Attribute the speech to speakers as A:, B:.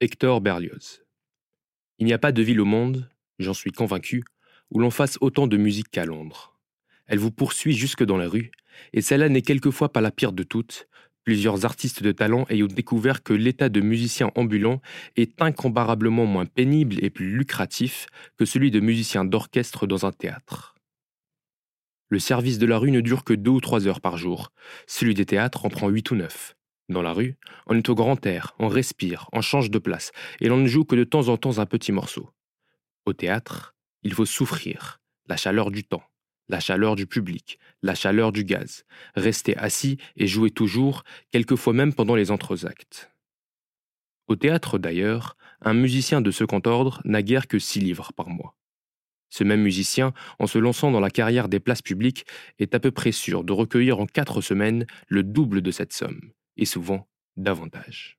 A: Hector Berlioz. Il n'y a pas de ville au monde, j'en suis convaincu, où l'on fasse autant de musique qu'à Londres. Elle vous poursuit jusque dans la rue, et celle-là n'est quelquefois pas la pire de toutes, plusieurs artistes de talent ayant découvert que l'état de musicien ambulant est incomparablement moins pénible et plus lucratif que celui de musicien d'orchestre dans un théâtre. Le service de la rue ne dure que deux ou trois heures par jour, celui des théâtres en prend huit ou neuf. Dans la rue, on est au grand air, on respire, on change de place, et l'on ne joue que de temps en temps un petit morceau. Au théâtre, il faut souffrir, la chaleur du temps, la chaleur du public, la chaleur du gaz, rester assis et jouer toujours, quelquefois même pendant les entreactes. Au théâtre d'ailleurs, un musicien de second ordre n'a guère que six livres par mois. Ce même musicien, en se lançant dans la carrière des places publiques, est à peu près sûr de recueillir en quatre semaines le double de cette somme, et souvent davantage.